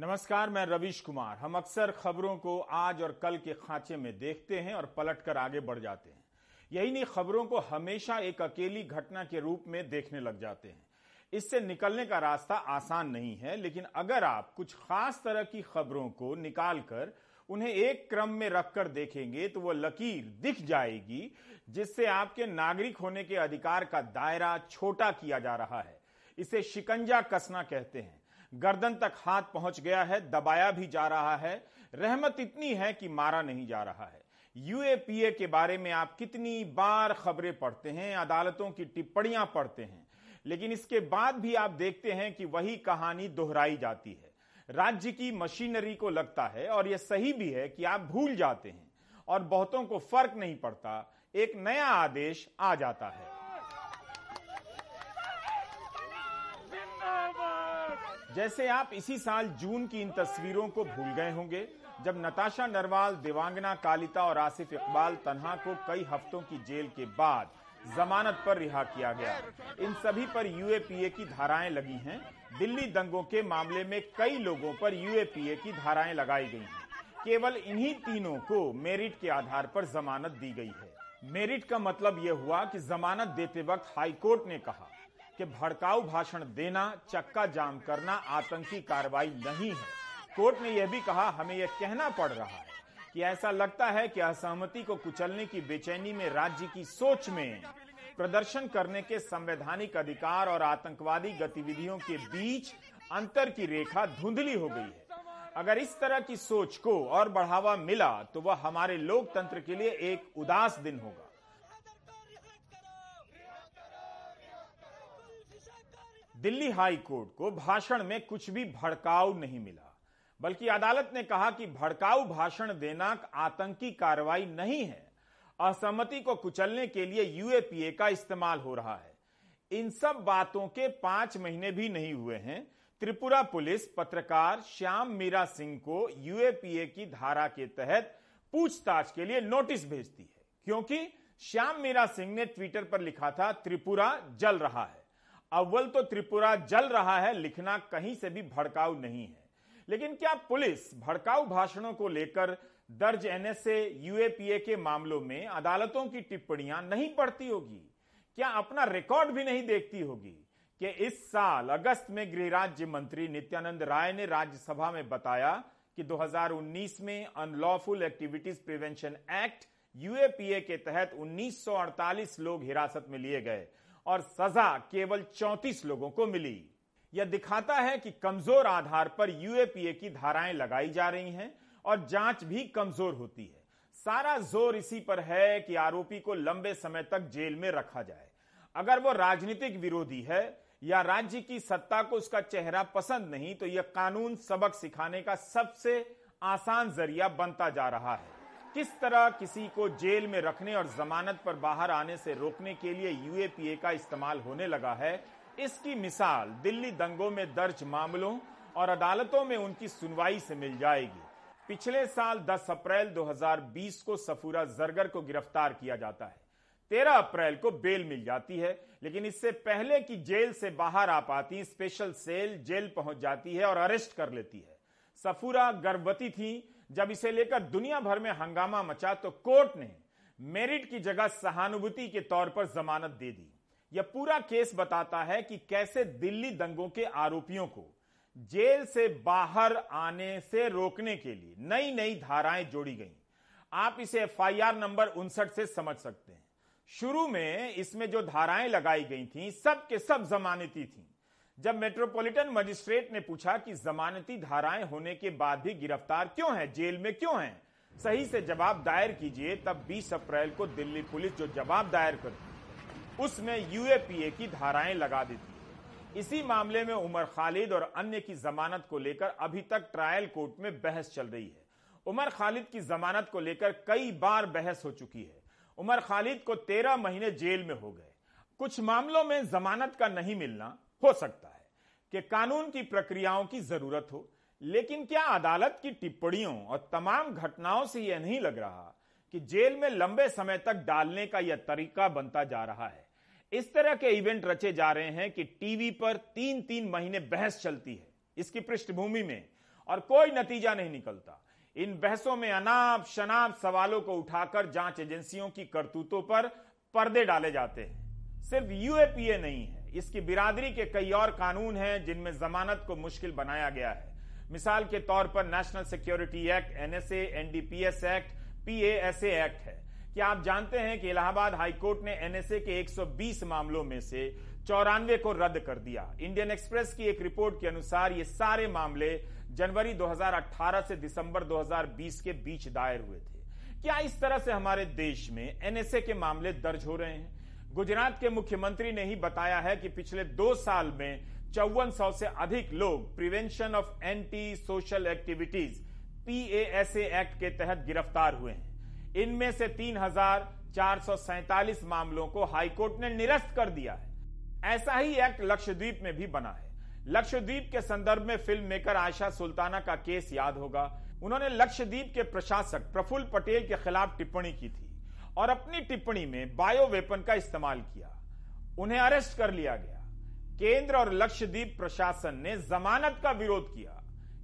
नमस्कार, मैं रविश कुमार। हम अक्सर खबरों को आज और कल के खांचे में देखते हैं और पलटकर आगे बढ़ जाते हैं। यही नहीं, खबरों को हमेशा एक अकेली घटना के रूप में देखने लग जाते हैं। इससे निकलने का रास्ता आसान नहीं है, लेकिन अगर आप कुछ खास तरह की खबरों को निकालकर उन्हें एक क्रम में रखकर देखेंगे तो वो लकीर दिख जाएगी, जिससे आपके नागरिक होने के अधिकार का दायरा छोटा किया जा रहा है। इसे शिकंजा कसना कहते हैं। गर्दन तक हाथ पहुँच गया है, दबाया भी जा रहा है। रहमत इतनी है कि मारा नहीं जा रहा है। यूएपीए के बारे में आप कितनी बार खबरें पढ़ते हैं, अदालतों की टिप्पणियाँ पढ़ते हैं, लेकिन इसके बाद भी आप देखते हैं कि वही कहानी दोहराई जाती है। राज्य की मशीनरी को लगता है, और यह सही भी है कि आप भूल जाते हैं, और बहुतों को फ़र्क नहीं पड़ता, एक नया आदेश आ जाता है। जैसे आप इसी साल जून की इन तस्वीरों को भूल गए होंगे, जब नताशा नरवाल, देवांगना, कालिता और आसिफ इकबाल तन्हा को कई हफ्तों की जेल के बाद जमानत पर रिहा किया गया। इन सभी पर यूएपीए की धाराएँ लगी हैं। दिल्ली दंगों के मामले में कई लोगों पर यूएपीए की धाराएँ लगाई गई हैं। केवल इन्हीं तीनों को मेरिट के आधार पर जमानत दी गई है। मेरिट का मतलब यह हुआ कि जमानत देते वक्त हाईकोर्ट ने कहा कि भड़काऊ भाषण देना, चक्का जाम करना आतंकी कार्रवाई नहीं है। कोर्ट ने यह भी कहा, हमें यह कहना पड़ रहा है कि ऐसा लगता है कि असहमति को कुचलने की बेचैनी में राज्य की सोच में प्रदर्शन करने के संवैधानिक अधिकार और आतंकवादी गतिविधियों के बीच अंतर की रेखा धुंधली हो गई है। अगर इस तरह की सोच को और बढ़ावा मिला तो वह हमारे लोकतंत्र के लिए एक उदास दिन होगा। दिल्ली हाई कोर्ट को भाषण में कुछ भी भड़काऊ नहीं मिला, बल्कि अदालत ने कहा कि भड़काऊ भाषण देना आतंकी कार्रवाई नहीं है। असहमति को कुचलने के लिए यूएपीए का इस्तेमाल हो रहा है। इन सब बातों के पाँच महीने भी नहीं हुए हैं। त्रिपुरा पुलिस पत्रकार श्याम मीरा सिंह को यूएपीए की धारा के तहत पूछताछ के लिए नोटिस भेजती है, क्योंकि श्याम मीरा सिंह ने ट्विटर पर लिखा था, त्रिपुरा जल रहा है। अव्वल तो त्रिपुरा जल रहा है, लिखना कहीं से भी भड़काऊ नहीं है। लेकिन क्या पुलिस भड़काऊ भाषणों को लेकर दर्ज एनएसए यूएपीए के मामलों में अदालतों की टिप्पणियाँ नहीं पढ़ती होगी? क्या अपना रिकॉर्ड भी नहीं देखती होगी कि इस साल अगस्त में गृह राज्य मंत्री नित्यानंद राय ने राज्यसभा में बताया कि 2019 में unlawful activities prevention act UAPA के तहत 1948 लोग हिरासत में लिए गए। और सजा केवल 34 लोगों को मिली। यह दिखाता है कि कमज़ोर आधार पर यूएपीए की धाराएँ लगाई जा रही हैं और जाँच भी कमज़ोर होती है। सारा ज़ोर इसी पर है कि आरोपी को लंबे समय तक जेल में रखा जाए। अगर वो राजनीतिक विरोधी है या राज्य की सत्ता को उसका चेहरा पसंद नहीं तो यह कानून सबक सिखाने का सबसे आसान ज़रिया बनता जा रहा है। किस तरह किसी को जेल में रखने और जमानत पर बाहर आने से रोकने के लिए यूएपीए का इस्तेमाल होने लगा है? इसकी मिसाल दिल्ली दंगों में दर्ज मामलों और अदालतों में उनकी सुनवाई से मिल जाएगी। पिछले साल 10 अप्रैल 2020 को सफूरा जरगर को गिरफ़्तार किया जाता है। 13 अप्रैल को बेल मिल जाती है, लेकिन इससे पहले कि जेल से बाहर आ पाती, स्पेशल सेल जेल पहुँच जाती है और अरेस्ट कर लेती है। सफूरा गर्भवती थी जब इसे लेकर दुनिया भर में हंगामा मचा तो कोर्ट ने मेरिट की जगह सहानुभूति के तौर पर जमानत दे दी। यह पूरा केस बताता है कि कैसे दिल्ली दंगों के आरोपियों को जेल से बाहर आने से रोकने के लिए नई नई धाराएँ जोड़ी गई। आप इसे एफआईआर नंबर उनसठ से समझ सकते हैं। शुरू में इसमें जो धाराएँ लगाई गई थी, सब के सब जमानती थी। जब मेट्रोपॉलिटन मजिस्ट्रेट ने पूछा कि जमानती धाराएँ होने के बाद भी गिरफ़्तार क्यों है, जेल में क्यों है? सही से जवाब दायर कीजिए, तब 20 अप्रैल को दिल्ली पुलिस जो जवाब दायर करती उसमें यूएपीए की धाराएँ लगा देती इसी मामले में उमर खालिद और अन्य की जमानत को लेकर अभी तक ट्रायल कोर्ट में बहस चल रही है। उमर खालिद की जमानत को लेकर कई बार बहस हो चुकी है। उमर खालिद को तेरह महीने जेल में हो गए। कुछ मामलों में जमानत का नहीं मिलना हो सकता। कि कानून की प्रक्रियाओं की ज़रूरत हो, लेकिन क्या अदालत की टिप्पणियों और तमाम घटनाओं से यह नहीं लग रहा कि जेल में लंबे समय तक डालने का यह तरीका बनता जा रहा है? इस तरह के इवेंट रचे जा रहे हैं कि टीवी पर तीन तीन महीने बहस चलती है, इसकी पृष्ठभूमि में, और कोई नतीजा नहीं निकलता। इन बहसों में अनाप शनाप सवालों को उठाकर जाँच एजेंसियों की करतूतों पर पर्दे डाले जाते हैं। सिर्फ़ यूएपीए नहीं है इसकी बिरादरी के कई और कानून हैं जिनमें जमानत को मुश्किल बनाया गया है। मिसाल के तौर पर national security act NSA NDPS act PASA act है। क्या आप जानते हैं कि इलाहाबाद हाईकोर्ट ने एनएसए के 120 मामलों में से चौरानवे को रद्द कर दिया। इंडियन एक्सप्रेस की एक रिपोर्ट के अनुसार ये सारे मामले जनवरी 2018 से दिसंबर 2020 के बीच दायर हुए थे। क्या इस तरह से हमारे देश में एनएसए के मामले दर्ज हो रहे हैं? गुजरात के मुख्यमंत्री ने ही बताया है कि पिछले दो साल में चौवन सौ से अधिक लोग prevention of anti social activities PASA act के तहत गिरफ़्तार हुए हैं। इनमें से तीन हज़ार चार सौ सैतालीस मामलों को हाईकोर्ट ने निरस्त कर दिया है। ऐसा ही एक्ट लक्षद्वीप में भी बना है। लक्षद्वीप के संदर्भ में फ़िल्म मेकर आयशा सुल्ताना का केस याद होगा। उन्होंने लक्षद्वीप के प्रशासक प्रफुल्ल पटेल के खिलाफ टिप्पणी की थी। और अपनी टिप्पणी में बायो वेपन का इस्तेमाल किया। उन्हें अरेस्ट कर लिया गया। केंद्र और लक्षद्वीप प्रशासन ने जमानत का विरोध किया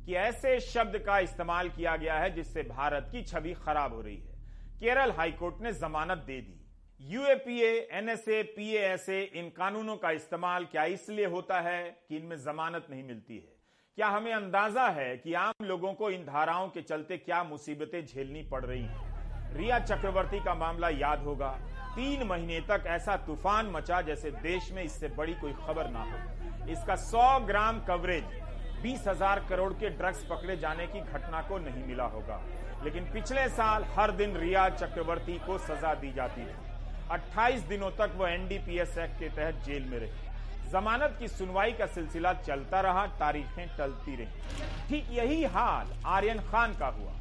कि ऐसे शब्द का इस्तेमाल किया गया है जिससे भारत की छवि खराब हो रही है। केरल हाईकोर्ट ने जमानत दे दी। यूएपीए, एनएसए, पीएएसए इन कानूनों का इस्तेमाल क्या इसलिए होता है कि इनमें जमानत नहीं मिलती है? क्या हमें अंदाज़ा है कि आम लोगों को इन धाराओं के चलते क्या मुसीबतें झेलनी पड़ रही हैं? रिया चक्रवर्ती का मामला याद होगा। तीन महीने तक ऐसा तूफ़ान मचा जैसे देश में इससे बड़ी कोई खबर ना हो। इसका 100 ग्राम कवरेज बीस हज़ार करोड़ के ड्रग्स पकड़े जाने की घटना को नहीं मिला होगा। लेकिन पिछले साल हर दिन रिया चक्रवर्ती को सजा दी जाती थी। 28 दिनों तक वह एनडीपीएस एक्ट के तहत जेल में रही। जमानत की सुनवाई का सिलसिला चलता रहा, तारीखें टलती रही। ठीक यही हाल आर्यन खान का हुआ।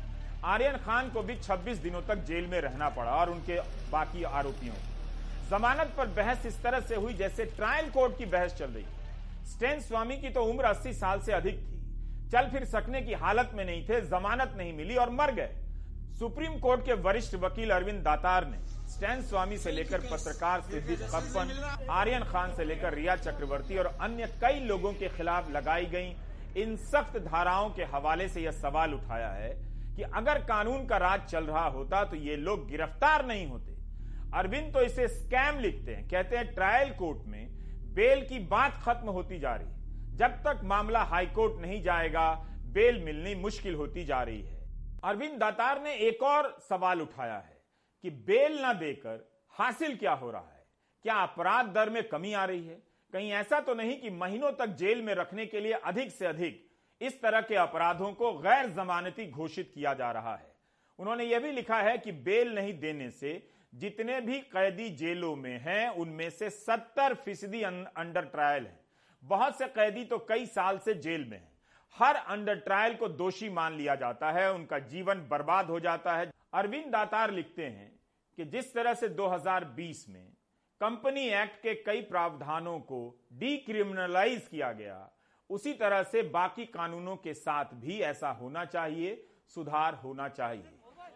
आर्यन खान को भी 26 दिनों तक जेल में रहना पड़ा और उनके बाकी आरोपियों जमानत पर बहस इस तरह से हुई जैसे ट्रायल कोर्ट की बहस चल रही। स्टेन स्वामी की तो उम्र 80 साल से अधिक थी। चल फिर सकने की हालत में नहीं थे, जमानत नहीं मिली और मर गए। सुप्रीम कोर्ट के वरिष्ठ वकील अरविंद दातार ने स्टैन स्वामी से लेकर पत्रकार सिद्दीक कप्पन आर्यन खान से लेकर रिया चक्रवर्ती और अन्य कई लोगों के खिलाफ लगाई गई इन सख्त धाराओं के हवाले से यह सवाल उठाया है कि अगर कानून का राज चल रहा होता तो ये लोग गिरफ़्तार नहीं होते। अरविंद तो इसे स्कैम लिखते हैं। कहते हैं, ट्रायल कोर्ट में बेल की बात खत्म होती जा रही है। जब तक मामला हाईकोर्ट नहीं जाएगा, बेल मिलनी मुश्किल होती जा रही है। अरविंद दातार ने एक और सवाल उठाया है कि बेल ना देकर हासिल क्या हो रहा है? क्या अपराध दर में कमी आ रही है? कहीं ऐसा तो नहीं कि महीनों तक जेल में रखने के लिए अधिक से अधिक इस तरह के अपराधों को गैर जमानती घोषित किया जा रहा है। उन्होंने यह भी लिखा है कि बेल नहीं देने से जितने भी कैदी जेलों में हैं, उनमें से 70 फ़ीसदी अंडर ट्रायल है। बहुत से कैदी तो कई साल से जेल में हैं। हर अंडर ट्रायल को दोषी मान लिया जाता है, उनका जीवन बर्बाद हो जाता है। अरविंद दातार लिखते हैं कि जिस तरह से 2020 में कंपनी एक्ट के कई प्रावधानों को डीक्रिमिनलाइज किया गया उसी तरह से बाकी कानूनों के साथ भी ऐसा होना चाहिए, सुधार होना चाहिए,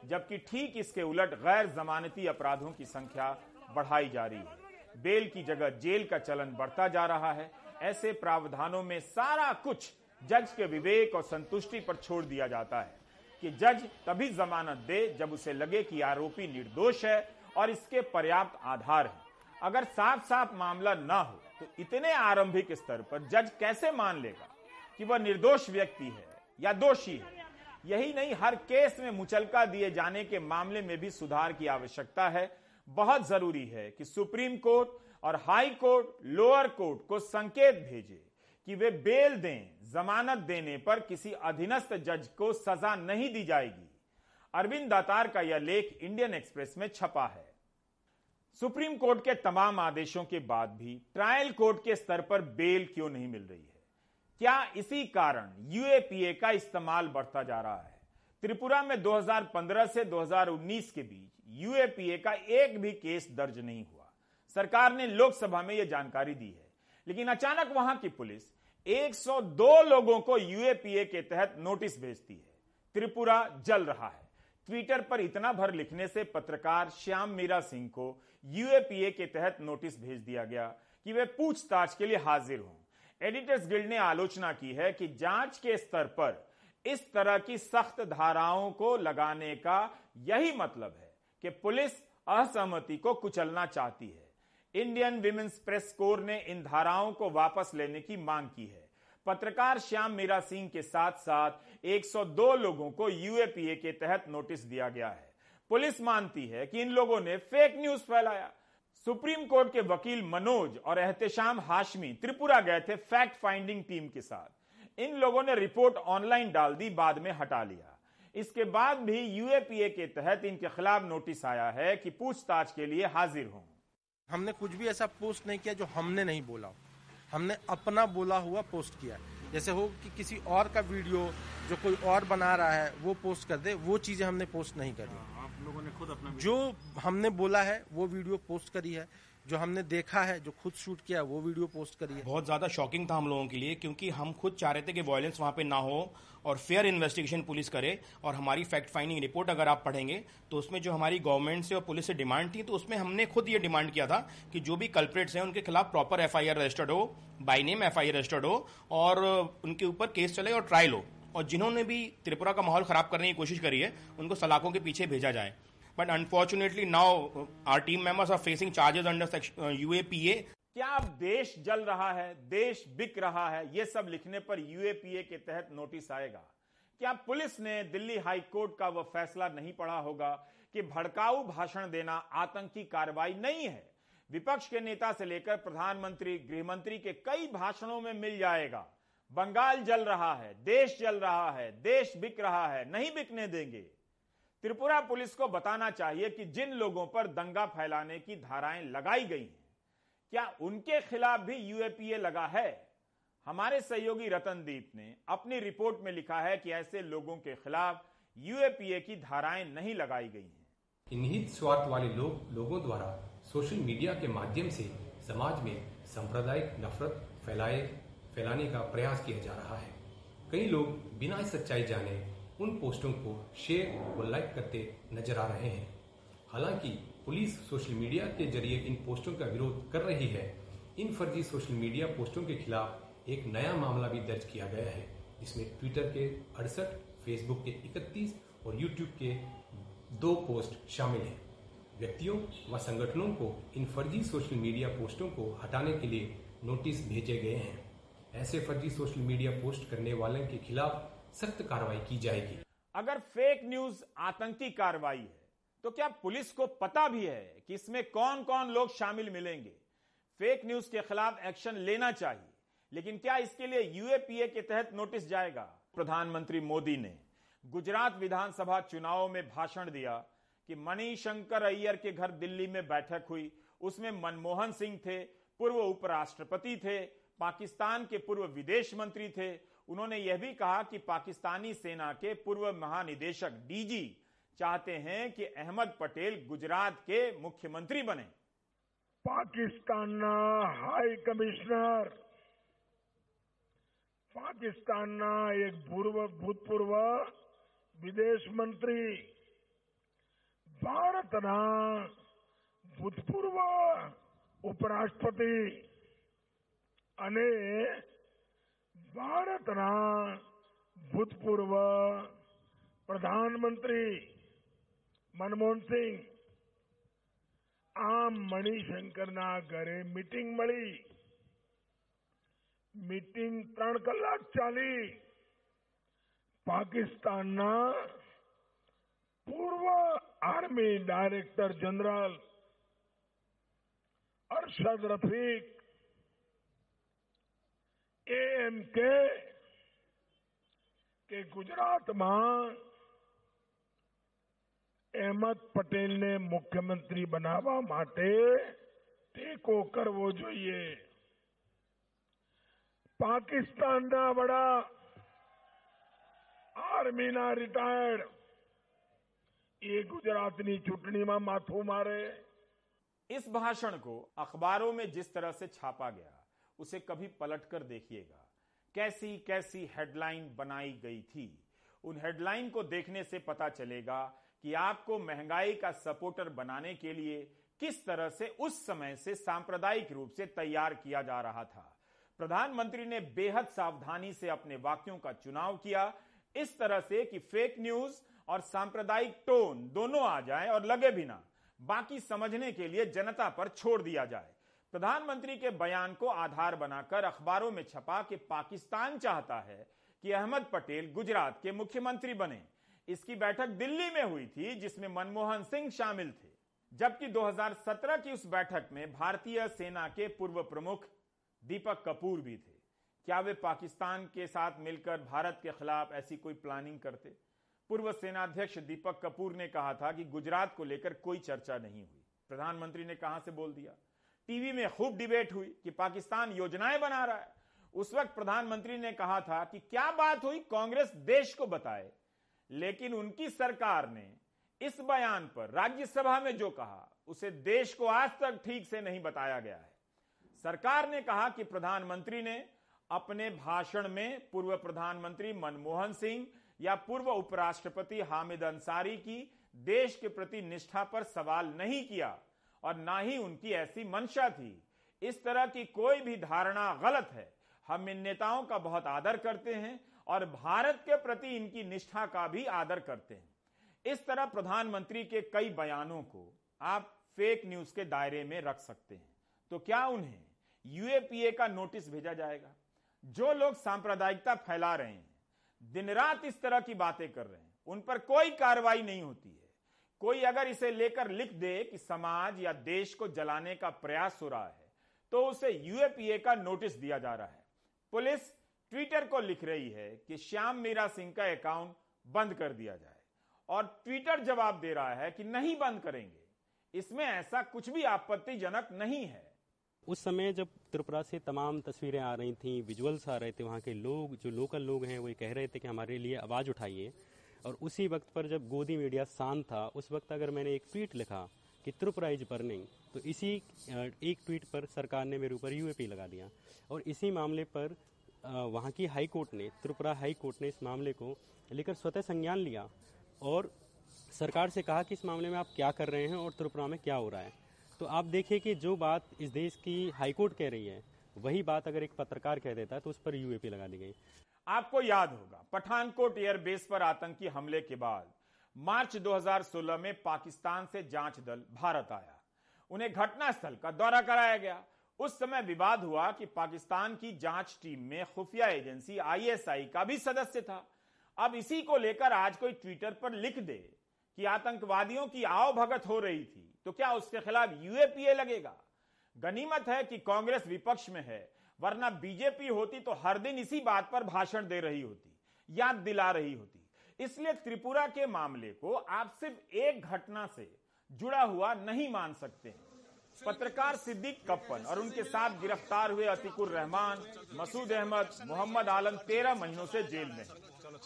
जबकि ठीक इसके उलट गैर जमानती अपराधों की संख्या बढ़ाई जा रही है। बेल की जगह जेल का चलन बढ़ता जा रहा है। ऐसे प्रावधानों में सारा कुछ जज के विवेक और संतुष्टि पर छोड़ दिया जाता है कि जज तभी जमानत दे जब उसे लगे कि आरोपी निर्दोष है और इसके पर्याप्त आधार है। अगर साफ़ साफ़ मामला ना हो तो इतने आरंभिक स्तर पर जज कैसे मान लेगा कि वह निर्दोष व्यक्ति है या दोषी है? यही नहीं, हर केस में मुचलका दिए जाने के मामले में भी सुधार की आवश्यकता है। बहुत ज़रूरी है कि सुप्रीम कोर्ट और हाई कोर्ट, लोअर कोर्ट को संकेत भेजे कि वे बेल दें, जमानत देने पर किसी अधीनस्थ जज को सजा नहीं दी जाएगी। अरविंद दातार का यह लेख इंडियन एक्सप्रेस में छपा है। सुप्रीम कोर्ट के तमाम आदेशों के बाद भी ट्रायल कोर्ट के स्तर पर बेल क्यों नहीं मिल रही है? क्या इसी कारण यूएपीए का इस्तेमाल बढ़ता जा रहा है? त्रिपुरा में 2015 से 2019 के बीच यूएपीए का एक भी केस दर्ज नहीं हुआ। सरकार ने लोकसभा में यह जानकारी दी है। लेकिन अचानक वहाँ की पुलिस 102 लोगों को यूएपीए के तहत नोटिस भेजती है। त्रिपुरा जल रहा है। ट्विटर पर इतना भर लिखने से पत्रकार श्याम मीरा सिंह को यूएपीए के तहत नोटिस भेज दिया गया कि वे पूछताछ के लिए हाजिर हों। एडिटर्स गिल्ड ने आलोचना की है कि जाँच के स्तर पर इस तरह की सख्त धाराओं को लगाने का यही मतलब है कि पुलिस असहमति को कुचलना चाहती है। इंडियन विमेन्स प्रेस कोर ने इन धाराओं को वापस लेने की मांग की है। पत्रकार श्याम मीरा सिंह के साथ साथ 102 लोगों को यूएपीए के तहत नोटिस दिया गया है। पुलिस मानती है कि इन लोगों ने फेक न्यूज़ फैलाया। सुप्रीम कोर्ट के वकील मनोज और एहतेशाम हाशमी त्रिपुरा गए थे फैक्ट फाइंडिंग टीम के साथ। इन लोगों ने रिपोर्ट ऑनलाइन डाल दी, बाद में हटा लिया। इसके बाद भी यूएपीए के तहत इनके खिलाफ नोटिस आया है कि पूछताछ के लिए हाजिर हों। हमने कुछ भी ऐसा पोस्ट नहीं किया जो हमने नहीं बोला हमने अपना बोला हुआ पोस्ट किया जैसे हो कि किसी और का वीडियो जो कोई और बना रहा है, वो पोस्ट कर दे, वो चीज़ें हमने पोस्ट नहीं करी। लोगों ने खुद अपना जो हमने बोला है वो वीडियो पोस्ट करी है। जो हमने देखा है जो खुद शूट किया वो वीडियो पोस्ट करी है। बहुत ज़्यादा शॉकिंग था हम लोगों के लिए क्योंकि हम खुद चाह रहे थे कि वायलेंस वहाँ पे ना हो और फेयर इन्वेस्टिगेशन पुलिस करे और हमारी फैक्ट फाइंडिंग रिपोर्ट अगर आप पढ़ेंगे तो उसमें जो हमारी गवर्नमेंट से और पुलिस से डिमांड थी तो उसमें हमने खुद ये डिमांड किया था कि जो भी कल्परेट्स हैं उनके खिलाफ प्रॉपर एफआईआर रजिस्टर्ड हो बाई नेम एफआईआर रजिस्टर्ड हो और उनके ऊपर केस चले और ट्रायल हो। और जिन्होंने भी त्रिपुरा का माहौल खराब करने की कोशिश करी है उनको सलाखों के पीछे भेजा जाए। Now our team members are facing charges under section uh, UAPA. क्या देश जल रहा है देश बिक रहा है यह सब लिखने पर यूएपीए के तहत नोटिस आएगा। क्या पुलिस ने दिल्ली हाई कोर्ट का वह फैसला नहीं पढ़ा होगा कि भड़काऊ भाषण देना आतंकी कार्रवाई नहीं है? विपक्ष के नेता से लेकर प्रधानमंत्री गृहमंत्री के कई भाषणों में मिल जाएगा। बंगाल जल रहा है, देश जल रहा है, देश बिक रहा है, नहीं बिकने देंगे। त्रिपुरा पुलिस को बताना चाहिए कि जिन लोगों पर दंगा फैलाने की धाराएँ लगाई गई हैं, क्या उनके खिलाफ भी यूएपीए लगा है? हमारे सहयोगी रतनदीप ने अपनी रिपोर्ट में लिखा है कि ऐसे लोगों के खिलाफ यूएपीए की धाराएँ नहीं लगाई गई हैं। इन्हीं स्वार्थ वाले लोग, लोगों द्वारा सोशल मीडिया के माध्यम से समाज में सांप्रदायिक नफरत फैलाए फैलाने का प्रयास किया जा रहा है। कई लोग बिना सच्चाई जाने उन पोस्टों को शेयर व लाइक करते नज़र आ रहे हैं। हालाँकि पुलिस सोशल मीडिया के ज़रिए इन पोस्टों का विरोध कर रही है। इन फर्जी सोशल मीडिया पोस्टों के खिलाफ एक नया मामला भी दर्ज किया गया है, जिसमें ट्विटर के अड़सठ, फेसबुक के 31 और यूट्यूब के दो पोस्ट शामिल हैं। व्यक्तियों व संगठनों को इन फर्जी सोशल मीडिया पोस्टों को हटाने के लिए नोटिस भेजे गए हैं। ऐसे फर्जी सोशल मीडिया पोस्ट करने वाले के खिलाफ सख्त कार्रवाई की जाएगी। अगर फेक न्यूज़ आतंकी कार्रवाई है तो क्या पुलिस को पता भी है कि इसमें कौन कौन लोग शामिल मिलेंगे? फेक न्यूज़ के खिलाफ एक्शन लेना चाहिए, लेकिन क्या इसके लिए यूएपीए के तहत नोटिस जाएगा? प्रधानमंत्री मोदी ने गुजरात विधानसभा चुनाव में भाषण दिया कि मणिशंकर अय्यर के घर दिल्ली में बैठक हुई। उसमें मनमोहन सिंह थे, पूर्व उपराष्ट्रपति थे पाकिस्तान के पूर्व विदेश मंत्री थे। उन्होंने यह भी कहा कि पाकिस्तानी सेना के पूर्व महानिदेशक डीजी चाहते हैं कि अहमद पटेल गुजरात के मुख्यमंत्री बने। Pakistan high commissioner. पाकिस्तान एक पूर्व, भूतपूर्व विदेश मंत्री। भारत भूतपूर्व उपराष्ट्रपति। અને ભારતના ભૂતપૂર્વ પ્રધાનમંત્રી મનમોહનસિંહ આ મણિશંકરના ઘરે મીટિંગ મળી મીટિંગ ત્રણ કલાક ચાલી પાકિસ્તાનના પૂર્વ army director general Arshad Rafiq એમ કે કે ગુજરાતમાં અહેમદ પટેલને મુખ્યમંત્રી બનાવવા માટે ટેકો કરવો જોઈએ પાકિસ્તાનના વડા આર્મીના રિટાયર્ડ એ ગુજરાતની ચૂંટણીમાં માથું મારે इस भाषण को अखबारों में जिस तरह से छापा गया उसे कभी पलट कर देखिएगा। कैसी कैसी हेडलाइन बनाई गई थी। उन हेडलाइन को देखने से पता चलेगा कि आपको महँगाई का सपोर्टर बनाने के लिए किस तरह से उस समय से सांप्रदायिक रूप से तैयार किया जा रहा था। प्रधानमंत्री ने बेहद सावधानी से अपने वाक्यों का चुनाव किया। इस तरह से कि फेक न्यूज़ और सांप्रदायिक टोन दोनों आ जाए और लगे भी ना। बाकी समझने के लिए जनता पर छोड़ दिया जाए। प्रधानमंत्री के बयान को आधार बनाकर अखबारों में छपा कि पाकिस्तान चाहता है कि अहमद पटेल गुजरात के मुख्यमंत्री बने। इसकी बैठक दिल्ली में हुई थी, जिसमें मनमोहन सिंह शामिल थे। जबकि 2017 की उस बैठक में भारतीय सेना के पूर्व प्रमुख दीपक कपूर भी थे। क्या वे पाकिस्तान के साथ मिलकर भारत के खिलाफ ऐसी कोई प्लानिंग करते? पूर्व सेनाध्यक्ष दीपक कपूर ने कहा था कि गुजरात को लेकर कोई चर्चा नहीं हुई। प्रधानमंत्री ने कहा से बोल दिया? टीवी में खूब डिबेट हुई कि पाकिस्तान योजनाएँ बना रहा है। उस वक्त प्रधानमंत्री ने कहा था कि क्या बात हुई, कांग्रेस देश को बताए। लेकिन उनकी सरकार ने इस बयान पर राज्यसभा में जो कहा, उसे देश को आज तक ठीक से नहीं बताया गया है। सरकार ने कहा कि प्रधानमंत्री ने अपने भाषण में पूर्व प्रधानमंत्री मनमोहन सिंह या पूर्व उपराष्ट्रपति हामिद अंसारी की देश के प्रति निष्ठा पर सवाल नहीं किया। और ना ही उनकी ऐसी मंशा थी। इस तरह की कोई भी धारणा गलत है। हम इन नेताओं का बहुत आदर करते हैं और भारत के प्रति इनकी निष्ठा का भी आदर करते हैं। इस तरह प्रधानमंत्री के कई बयानों को आप फेक न्यूज़ के दायरे में रख सकते हैं। तो क्या उन्हें यूएपीए का नोटिस भेजा जाएगा? जो लोग सांप्रदायिकता फैला रहे हैं, दिन रात इस तरह की बातें कर रहे हैं, उन पर कोई कार्रवाई नहीं होती है। कोई अगर इसे लेकर लिख दे कि समाज या देश को जलाने का प्रयास हो रहा है तो उसे यूएपीए का नोटिस दिया जा रहा है। पुलिस ट्विटर को लिख रही है कि श्याम मीरा सिंह का अकाउंट बंद कर दिया जाए और ट्विटर जवाब दे रहा है कि नहीं बंद करेंगे। इसमें ऐसा कुछ भी आपत्तिजनक नहीं है। उस समय जब त्रिपुरा से तमाम तस्वीरें आ रही थी, विजुअल्स आ रहे थे, वहाँ के लोग, जो लोकल लोग हैं, वो कह रहे थे कि हमारे लिए आवाज़ उठाइए। और उसी वक्त पर जब गोदी मीडिया शांत था, उस वक्त अगर मैंने एक ट्वीट लिखा कि त्रिपुरा इज़ बर्निंग तो इसी एक ट्वीट पर सरकार ने मेरे ऊपर यूएपी लगा दिया। और इसी मामले पर वहाँ की हाई कोर्ट ने, त्रिपुरा हाई कोर्ट ने इस मामले को लेकर स्वतः संज्ञान लिया और सरकार से कहा कि इस मामले में आप क्या कर रहे हैं और त्रिपुरा में क्या हो रहा है। तो आप देखिए कि जो बात इस देश की हाईकोर्ट कह रही है, वही बात अगर एक पत्रकार कह देता है तो उस पर यूएपी लगा दी गई। आपको याद होगा, पठानकोट एयरबेस पर आतंकी हमले के बाद मार्च 2016 में पाकिस्तान से जाँच दल भारत आया। उन्हें घटनास्थल का दौरा कराया गया। उस समय विवाद हुआ कि पाकिस्तान की जाँच टीम में खुफिया एजेंसी आईएसआई का भी सदस्य था। अब इसी को लेकर आज कोई ट्विटर पर लिख दे कि आतंकवादियों की आओ भगत हो रही थी तो क्या उसके खिलाफ यूएपीए लगेगा? गनीमत है कि कांग्रेस विपक्ष में है वरना बीजेपी होती तो हर दिन इसी बात पर भाषण दे रही होती याद दिला रही होती। इसलिए त्रिपुरा के मामले को आप सिर्फ़ एक घटना से जुड़ा हुआ नहीं मान सकते। हैं पत्रकार सिद्दीक कप्पन और उनके साथ गिरफ़्तार हुए अतिकुर रहमान मसूद अहमद मोहम्मद आलम तेरह महीनों से जेल में।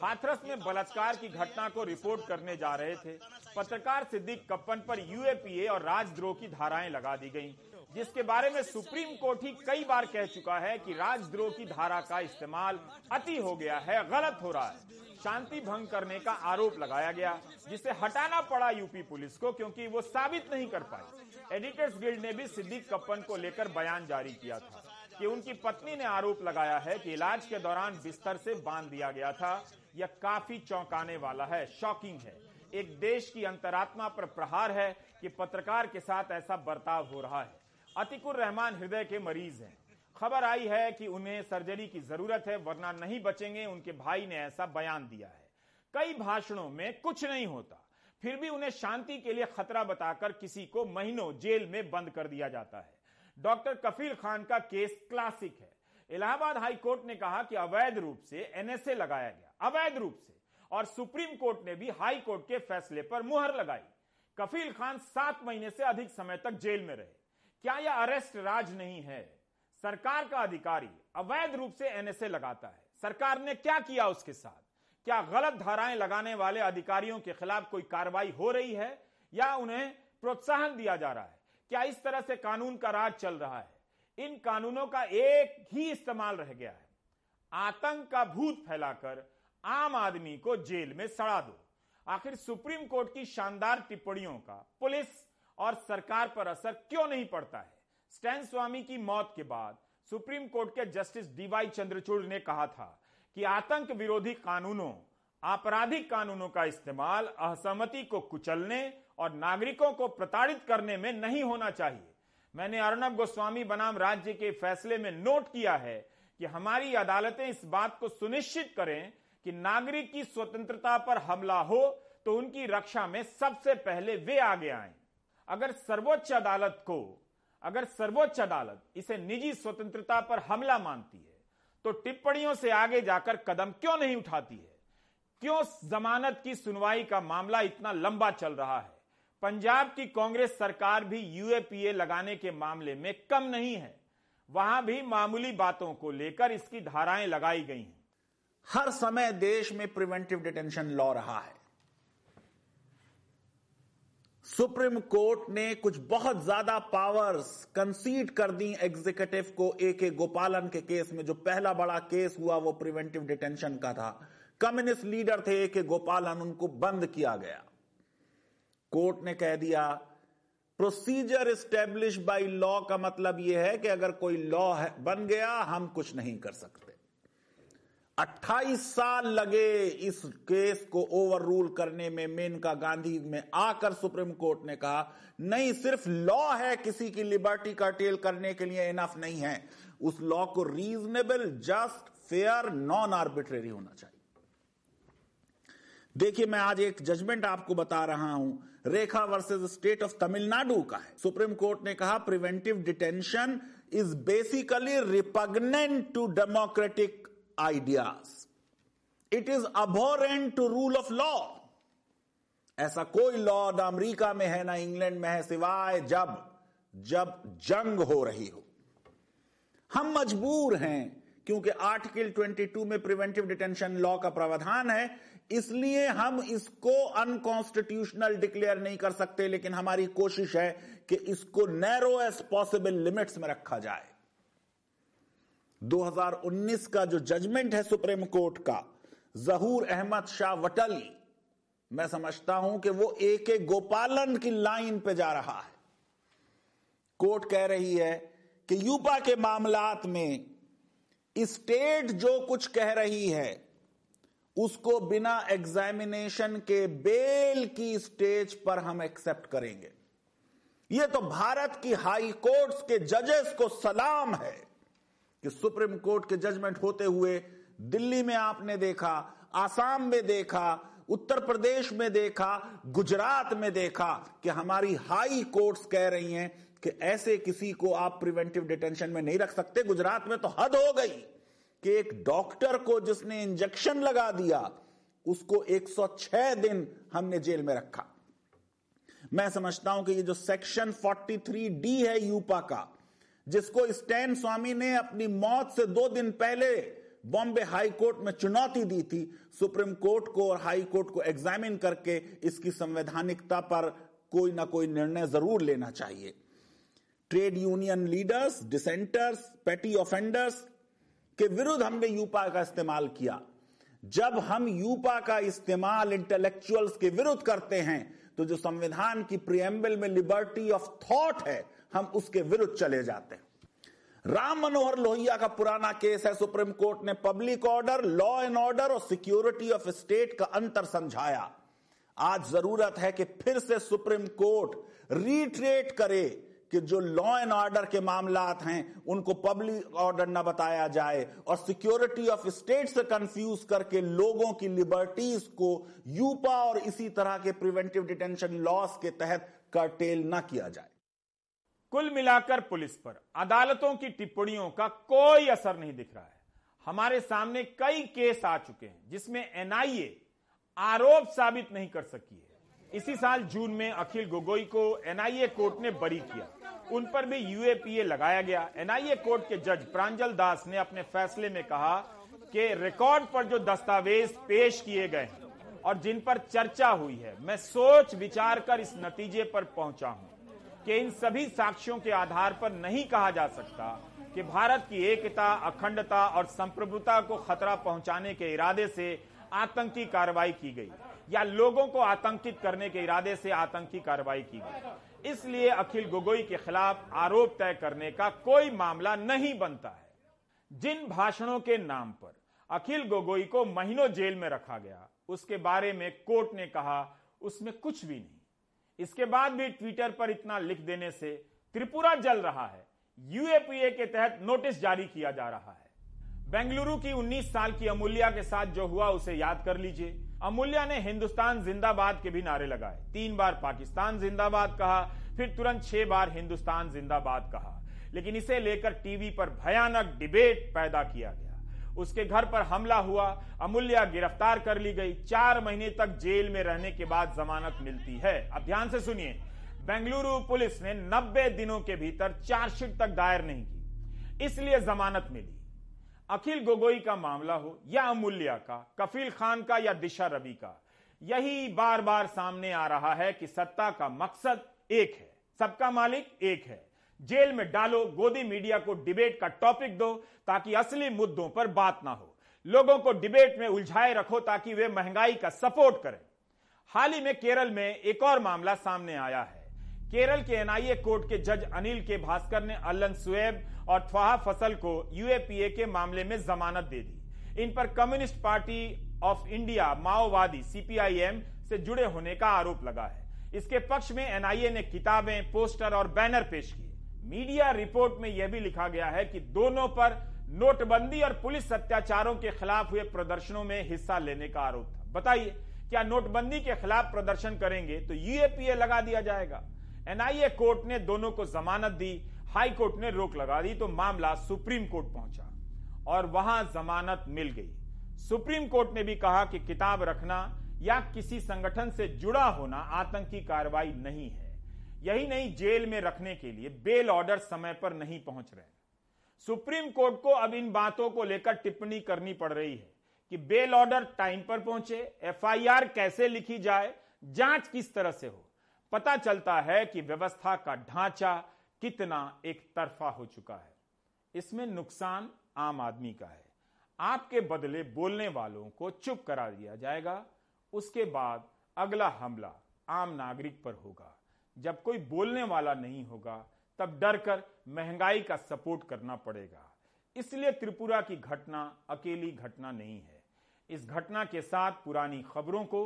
हाथरस में बलात्कार की घटना को रिपोर्ट करने जा रहे थे। पत्रकार सिद्दीक कप्पन पर यूएपीए और राजद्रोह की धाराएँ लगा दी गईं, जिसके बारे में सुप्रीम कोर्ट ही कई बार कह चुका है कि राजद्रोह की धारा का इस्तेमाल अति हो गया है, गलत हो रहा है। शांति भंग करने का आरोप लगाया गया, जिसे हटाना पड़ा यूपी पुलिस को, क्योंकि वो साबित नहीं कर पाई। एडिटर्स गिल्ड ने भी सिद्दीक कप्पन को लेकर बयान जारी किया था कि उनकी पत्नी ने आरोप लगाया है कि इलाज के दौरान बिस्तर से बाँध दिया गया था। यह काफ़ी चौंकाने वाला है, शॉकिंग है। एक देश की अंतरात्मा पर प्रहार है कि पत्रकार के साथ ऐसा बर्ताव हो रहा है। अतिकुर रहमान हृदय के मरीज़ हैं। खबर आई है कि उन्हें सर्जरी की ज़रूरत है, वरना नहीं बचेंगे, उनके भाई ने ऐसा बयान दिया है। कई भाषणों में कुछ नहीं होता, फिर भी उन्हें शांति के लिए खतरा बताकर किसी को महीनों जेल में बंद कर दिया जाता है। डॉक्टर कफील खान का केस क्लासिक है। इलाहाबाद हाई कोर्ट ने कहा कि अवैध रूप से एनएसए लगाया गया, अवैध रूप से, और सुप्रीम कोर्ट ने भी हाई कोर्ट के फैसले पर मुहर लगाई। कफील खान सात महीने से अधिक समय तक जेल में रहे। क्या यह अरेस्ट राज नहीं है? सरकार का अधिकारी अवैध रूप से एनएसए लगाता है। सरकार ने क्या किया उसके साथ? क्या गलत धाराएँ लगाने वाले अधिकारियों के खिलाफ कोई कार्रवाई हो रही है या उन्हें प्रोत्साहन दिया जा रहा है? क्या इस तरह से कानून का राज चल रहा है? इन कानूनों का एक ही इस्तेमाल रह गया है। आतंक का भूत फैलाकर आम आदमी को जेल में सड़ा दो। आखिर सुप्रीम कोर्ट की शानदार टिप्पणियों का पुलिस और सरकार पर असर क्यों नहीं पड़ता है? स्टैन स्वामी की मौत के बाद सुप्रीम कोर्ट के जस्टिस डीवाई चंद्रचूड़ ने कहा था कि आतंक विरोधी कानूनों, आपराधिक कानूनों का इस्तेमाल असहमति को कुचलने और नागरिकों को प्रताड़ित करने में नहीं होना चाहिए। मैंने अर्णब गोस्वामी बनाम राज्य के फैसले में नोट किया है कि हमारी अदालतें इस बात को सुनिश्चित करें कि नागरिक की स्वतंत्रता पर हमला हो तो उनकी रक्षा में सबसे पहले वे आगे आए। अगर सर्वोच्च अदालत को, अगर सर्वोच्च अदालत इसे निजी स्वतंत्रता पर हमला मानती है तो टिप्पणियों से आगे जाकर कदम क्यों नहीं उठाती है? क्यों जमानत की सुनवाई का मामला इतना लंबा चल रहा है? पंजाब की कांग्रेस सरकार भी यूएपीए लगाने के मामले में कम नहीं है। वहाँ भी मामूली बातों को लेकर इसकी धाराएँ लगाई गई हैं। हर समय देश में प्रिवेंटिव डिटेंशन लॉ रहा है। सुप्रीम कोर्ट ने कुछ बहुत ज़्यादा पावर्स कंसीड कर दी एग्जीक्यूटिव को ए के गोपालन के केस में। जो पहला बड़ा केस हुआ, वो प्रिवेंटिव डिटेंशन का था। कम्युनिस्ट लीडर थे ए के गोपालन उनको बंद किया गया। कोर्ट ने कह दिया प्रोसीजर स्टेब्लिश बाय लॉ का मतलब यह है कि अगर कोई लॉ बन गया, हम कुछ नहीं कर सकते। 28 साल लगे इस केस को ओवर रूल करने में मेनका गांधी में आकर सुप्रीम कोर्ट ने कहा, नहीं, सिर्फ़ लॉ है किसी की लिबर्टी का टेल करने के लिए इनफ नहीं है। उस लॉ को reasonable, just, fair non arbitrary होना चाहिए। देखिए, मैं आज एक जजमेंट आपको बता रहा हूँ। Rekha versus state of Tamil Nadu का है। सुप्रीम कोर्ट ने कहा, preventive detention is basically repugnant to democratic ideas it is abhorrent to rule of law ऐसा कोई लॉ ना अमरीका में है, ना इंग्लैंड में है, सिवाय जब जब जंग हो रही हो। हम मजबूर हैं, क्योंकि आर्टिकल 22 में प्रिवेंटिव डिटेंशन लॉ का प्रावधान है, इसलिए हम इसको अनकॉन्स्टिट्यूशनल डिक्लेयर नहीं कर सकते, लेकिन हमारी कोशिश है कि इसको नैरो एस पॉसिबल लिमिट्स में रखा जाए। 2019 का जो जजमेंट है सुप्रीम कोर्ट का, जहूर अहमद शाह वटली, मैं समझता हूँ कि वो ए के गोपालन की लाइन पे जा रहा है। कोर्ट कह रही है कि यूपा के मामलात में स्टेट जो कुछ कह रही है, उसको बिना एग्जामिनेशन के बेल की स्टेज पर हम एक्सेप्ट करेंगे। यह तो भारत की हाई कोर्ट्स के जजेस को सलाम है। कि सुप्रीम कोर्ट के जजमेंट होते हुए दिल्ली में आपने देखा, आसाम में देखा, उत्तर प्रदेश में देखा, गुजरात में देखा कि हमारी हाई कोर्ट्स कह रही हैं कि ऐसे किसी को आप प्रिवेंटिव डिटेंशन में नहीं रख सकते। गुजरात में तो हद हो गई कि एक डॉक्टर को जिसने इंजेक्शन लगा दिया, उसको 106 दिन हमने जेल में रखा। मैं समझता हूँ कि ये जो सेक्शन 43 डी है यूपा का जिसको स्टैन स्वामी ने अपनी मौत से दो दिन पहले बॉम्बे हाई कोर्ट में चुनौती दी थी, सुप्रीम कोर्ट को और हाई कोर्ट को एग्जामिन करके इसकी संवैधानिकता पर कोई ना कोई निर्णय ज़रूर लेना चाहिए। Trade union leaders, dissenters, petty offenders के विरुद्ध हमने यूपा का इस्तेमाल किया। जब हम यूपा का इस्तेमाल इंटेलेक्चुअल्स के विरुद्ध करते हैं तो जो संविधान की प्रियम्बल में लिबर्टी ऑफ़ थॉट है हम उसके विरुद्ध चले जाते हैं। राम मनोहर लोहिया का पुराना केस है, सुप्रीम कोर्ट ने public order, law and order और सिक्योरिटी ऑफ़ स्टेट का अंतर समझाया। आज ज़रूरत है कि फिर से सुप्रीम कोर्ट रिट्रेट करे कि जो लॉ एंड ऑर्डर के मामलात हैं, उनको पब्लिक ऑर्डर न बताया जाए और सिक्योरिटी ऑफ़ स्टेट से कंफ्यूज करके लोगों की लिबर्टीज को यूपा और इसी तरह के प्रिवेंटिव डिटेंशन लॉस के तहत कर्टेल न किया जाए। कुल मिलाकर पुलिस पर अदालतों की टिप्पणियों का कोई असर नहीं दिख रहा है। हमारे सामने कई केस आ चुके हैं, जिसमें एनआईए आरोप साबित नहीं कर सकी है। इसी साल जून में अखिल गोगोई को एनआईए कोर्ट ने बरी किया। उन पर भी यूएपीए लगाया गया। एनआईए कोर्ट के जज प्रांजल दास ने अपने फैसले में कहा कि रिकॉर्ड पर जो दस्तावेज़ पेश किए गए हैं और जिन पर चर्चा हुई है, मैं सोच विचार कर इस नतीजे पर पहुँचा हूँ। कि इन सभी साक्ष्यों के आधार पर नहीं कहा जा सकता कि भारत की एकता, अखंडता और संप्रभुता को खतरा पहुँचाने के इरादे से आतंकी कार्रवाई की गई, या लोगों को आतंकित करने के इरादे से आतंकी कार्रवाई की गई। इसलिए अखिल गोगोई के खिलाफ आरोप तय करने का कोई मामला नहीं बनता है। जिन भाषणों के नाम पर अखिल गोगोई को महीनों जेल में रखा गया, उसके बारे में कोर्ट ने कहा, उसमें कुछ भी नहीं। इसके बाद भी ट्विटर पर इतना लिख देने से त्रिपुरा जल रहा है। यूएपीए के तहत नोटिस जारी किया जा रहा है। बेंगलुरु की 19 साल की अमूल्या के साथ जो हुआ, उसे याद कर लीजिए। अमूल्या ने हिंदुस्तान जिंदाबाद के भी नारे लगाए। तीन बार पाकिस्तान जिंदाबाद कहा, फिर तुरंत छह बार हिंदुस्तान जिंदाबाद कहा। लेकिन इसे लेकर टीवी पर भयानक डिबेट पैदा किया गया। उसके घर पर हमला हुआ, अमूल्या गिरफ़्तार कर ली गई। चार महीने तक जेल में रहने के बाद जमानत मिलती है। अब ध्यान से सुनिए, बेंगलुरु पुलिस ने 90 दिनों के भीतर चार्जशीट तक दायर नहीं की, इसलिए जमानत मिली। अखिल गोगोई का मामला हो, या अमूल्या का, कफील खान का या दिशा रवि का, यही बार बार सामने आ रहा है कि सत्ता का मकसद एक है, सबका मालिक एक है। जेल में डालो, गोदी मीडिया को डिबेट का टॉपिक दो ताकि असली मुद्दों पर बात ना हो। लोगों को डिबेट में उलझाए रखो ताकि वे महँगाई का सपोर्ट करें। हाल ही में केरल में एक और मामला सामने आया है। केरल के एनआईए कोर्ट के जज अनिल के भास्कर ने अल्लन सुएब और थ्वाहा फ़सल को यूएपीए के मामले में जमानत दे दी। इन पर कम्युनिस्ट पार्टी ऑफ़ इंडिया, माओवादी, सीपीआईएम से जुड़े होने का आरोप लगा है। इसके पक्ष में एनआईए ने किताबें, पोस्टर और बैनर पेश किए। मीडिया रिपोर्ट में यह भी लिखा गया है कि दोनों पर नोटबंदी और पुलिस अत्याचारों के खिलाफ हुए प्रदर्शनों में हिस्सा लेने का आरोप था। बताइए, क्या नोटबंदी के खिलाफ प्रदर्शन करेंगे तो यूएपीए लगा दिया जाएगा? एनआईए कोर्ट ने दोनों को जमानत दी, हाई कोर्ट ने रोक लगा दी तो मामला सुप्रीम कोर्ट पहुँचा और वहाँ जमानत मिल गई। सुप्रीम कोर्ट ने भी कहा कि किताब रखना या किसी संगठन से जुड़ा होना आतंकी कार्रवाई नहीं है। यही नहीं, जेल में रखने के लिए बेल ऑर्डर समय पर नहीं पहुँच रहे सुप्रीम कोर्ट को अब इन बातों को लेकर टिप्पणी करनी पड़ रही है कि बेल ऑर्डर टाइम पर पहुँचे एफआईआर कैसे लिखी जाए, जाँच किस तरह से हो। पता चलता है कि व्यवस्था का ढांचा कितना एक तरफा हो चुका है। इसमें नुकसान आम आदमी का है। आपके बदले बोलने वालों को चुप करा दिया जाएगा, उसके बाद अगला हमला आम नागरिक पर होगा। जब कोई बोलने वाला नहीं होगा, तब डर कर महँगाई का सपोर्ट करना पड़ेगा। इसलिए त्रिपुरा की घटना, अकेली घटना नहीं है। इस घटना के साथ पुरानी खबरों को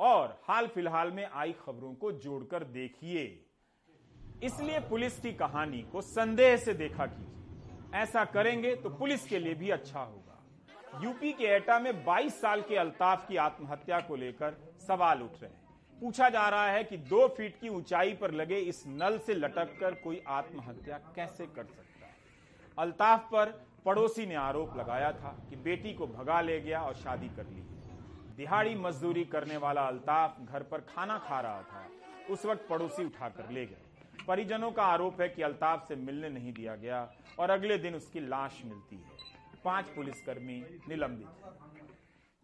और हाल फ़िलहाल में आई खबरों को जोड़कर देखिए। इसलिए पुलिस की कहानी को संदेह से देखा कीजिए। ऐसा करेंगे तो पुलिस के लिए भी अच्छा होगा। यूपी के एटा में 22 साल के अल्ताफ की आत्महत्या को लेकर सवाल उठ रहे हैं। पूछा जा रहा है कि दो फीट की ऊंचाई पर लगे इस नल से लटक कर कोई आत्महत्या कैसे कर सकता है? अल्ताफ पर पड़ोसी ने आरोप लगाया था कि बेटी को भगा ले गया और शादी कर ली दिहाड़ी मजदूरी करने वाला अल्ताफ घर पर खाना खा रहा था। उस वक्त पड़ोसी उठाकर ले गए। परिजनों का आरोप है कि अल्ताफ से मिलने नहीं दिया गया और अगले दिन उसकी लाश मिलती है। पाँच पुलिसकर्मी निलंबित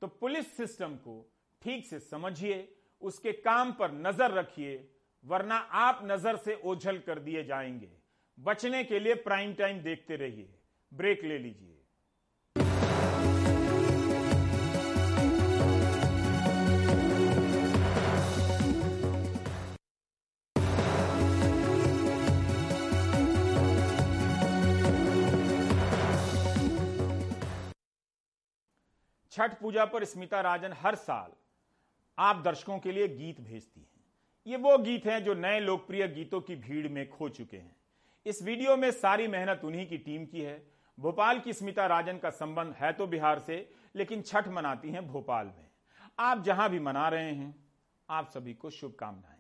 तो पुलिस सिस्टम को ठीक से समझिए उसके काम पर नज़र रखिए, वरना आप नज़र से ओझल कर दिए जाएँगे। बचने के लिए प्राइम टाइम देखते रहिए। ब्रेक ले लीजिए। छठ पूजा पर स्मिता राजन हर साल आप दर्शकों के लिए गीत भेजती हैं। ये वो गीत हैं जो नए लोकप्रिय गीतों की भीड़ में खो चुके हैं। इस वीडियो में सारी मेहनत उन्हीं की टीम की है। भोपाल की स्मिता राजन का संबंध है तो बिहार से, लेकिन छठ मनाती हैं भोपाल में। आप जहाँ भी मना रहे हैं, आप सभी को शुभकामनाएँ।